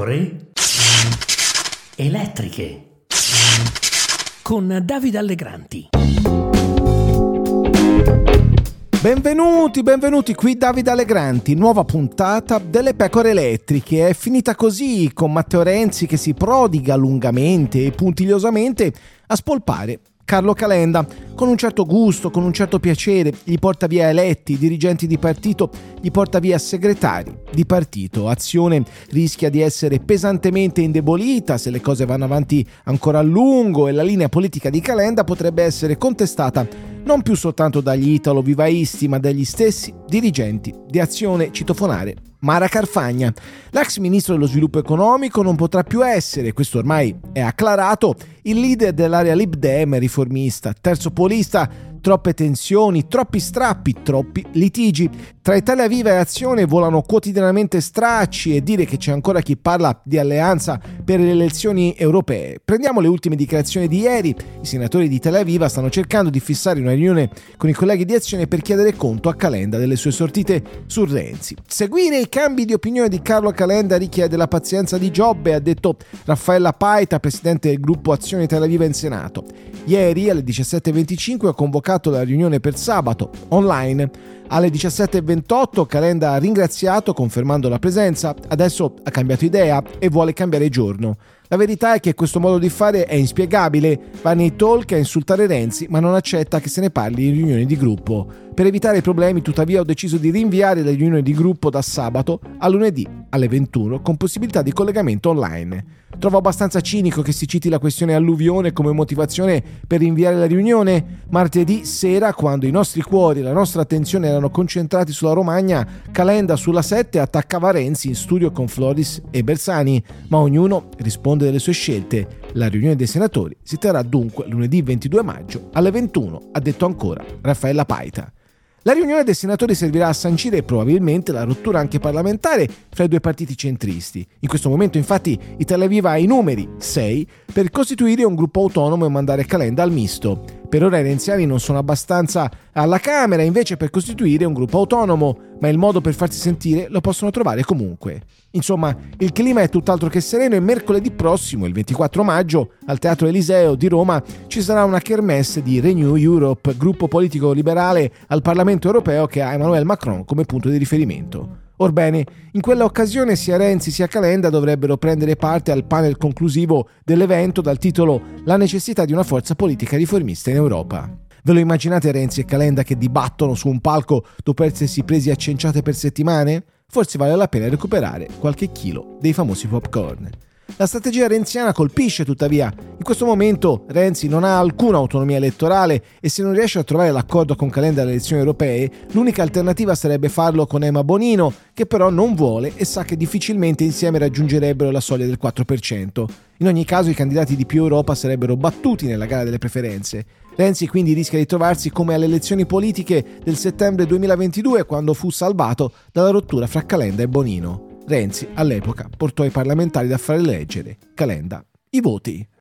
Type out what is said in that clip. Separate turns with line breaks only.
pecore elettriche con Davide Allegranti.
Benvenuti, benvenuti qui Davide Allegranti, nuova puntata delle pecore elettriche. È finita così con Matteo Renzi che si prodiga lungamente e puntigliosamente a spolpare Carlo Calenda, con un certo gusto, con un certo piacere, gli porta via eletti, dirigenti di partito, gli porta via segretari di partito. Azione rischia di essere pesantemente indebolita se le cose vanno avanti ancora a lungo e la linea politica di Calenda potrebbe essere contestata non più soltanto dagli italo-vivaisti ma dagli stessi dirigenti di Azione Citofonare Mara Carfagna. L'ex ministro dello sviluppo economico non potrà più essere, questo ormai è acclarato, il leader dell'area Lib Dem riformista, terzo polista troppe tensioni, troppi strappi, troppi litigi. Tra Italia Viva e Azione volano quotidianamente stracci e dire che c'è ancora chi parla di alleanza per le elezioni europee. Prendiamo le ultime dichiarazioni di ieri. I senatori di Italia Viva stanno cercando di fissare una riunione con i colleghi di Azione per chiedere conto a Calenda delle sue sortite su Renzi. Seguire i cambi di opinione di Carlo Calenda richiede la pazienza di Giobbe, ha detto Raffaella Paita, presidente del gruppo Azione Italia Viva in Senato. Ieri alle 17.25 ha convocato la riunione per sabato online. Alle 17.28 Calenda ha ringraziato confermando la presenza, adesso ha cambiato idea e vuole cambiare giorno. La verità è che questo modo di fare è inspiegabile, va nei talk a insultare Renzi ma non accetta che se ne parli in riunioni di gruppo. Per evitare problemi tuttavia ho deciso di rinviare la riunione di gruppo da sabato a lunedì alle 21 con possibilità di collegamento online. Trovo abbastanza cinico che si citi la questione alluvione come motivazione per rinviare la riunione. Martedì sera, quando i nostri cuori e la nostra attenzione erano concentrati sulla Romagna, Calenda sulla 7 attaccava Renzi in studio con Floris e Bersani, ma ognuno risponde delle sue scelte. La riunione dei senatori si terrà dunque lunedì 22 maggio alle 21, ha detto ancora Raffaella Paita. La riunione dei senatori servirà a sancire probabilmente la rottura anche parlamentare fra i due partiti centristi. In questo momento infatti Italia Viva ha i numeri 6 per costituire un gruppo autonomo e mandare Calenda al misto. Per ora i renziani non sono abbastanza alla Camera invece per costituire un gruppo autonomo, ma il modo per farsi sentire lo possono trovare comunque. Insomma, il clima è tutt'altro che sereno e mercoledì prossimo, il 24 maggio, al Teatro Eliseo di Roma ci sarà una kermesse di Renew Europe, gruppo politico liberale al Parlamento europeo che ha Emmanuel Macron come punto di riferimento. Orbene, in quella occasione sia Renzi sia Calenda dovrebbero prendere parte al panel conclusivo dell'evento dal titolo La necessità di una forza politica riformista in Europa. Ve lo immaginate Renzi e Calenda che dibattono su un palco dopo essersi presi a cenciate per settimane? Forse vale la pena recuperare qualche chilo dei famosi popcorn. La strategia renziana colpisce tuttavia. In questo momento Renzi non ha alcuna autonomia elettorale e se non riesce a trovare l'accordo con Calenda alle elezioni europee, l'unica alternativa sarebbe farlo con Emma Bonino, che però non vuole e sa che difficilmente insieme raggiungerebbero la soglia del 4%. In ogni caso i candidati di più Europa sarebbero battuti nella gara delle preferenze. Renzi quindi rischia di trovarsi come alle elezioni politiche del settembre 2022 quando fu salvato dalla rottura fra Calenda e Bonino. Renzi all'epoca portò i parlamentari da fare leggere, Calenda, i voti.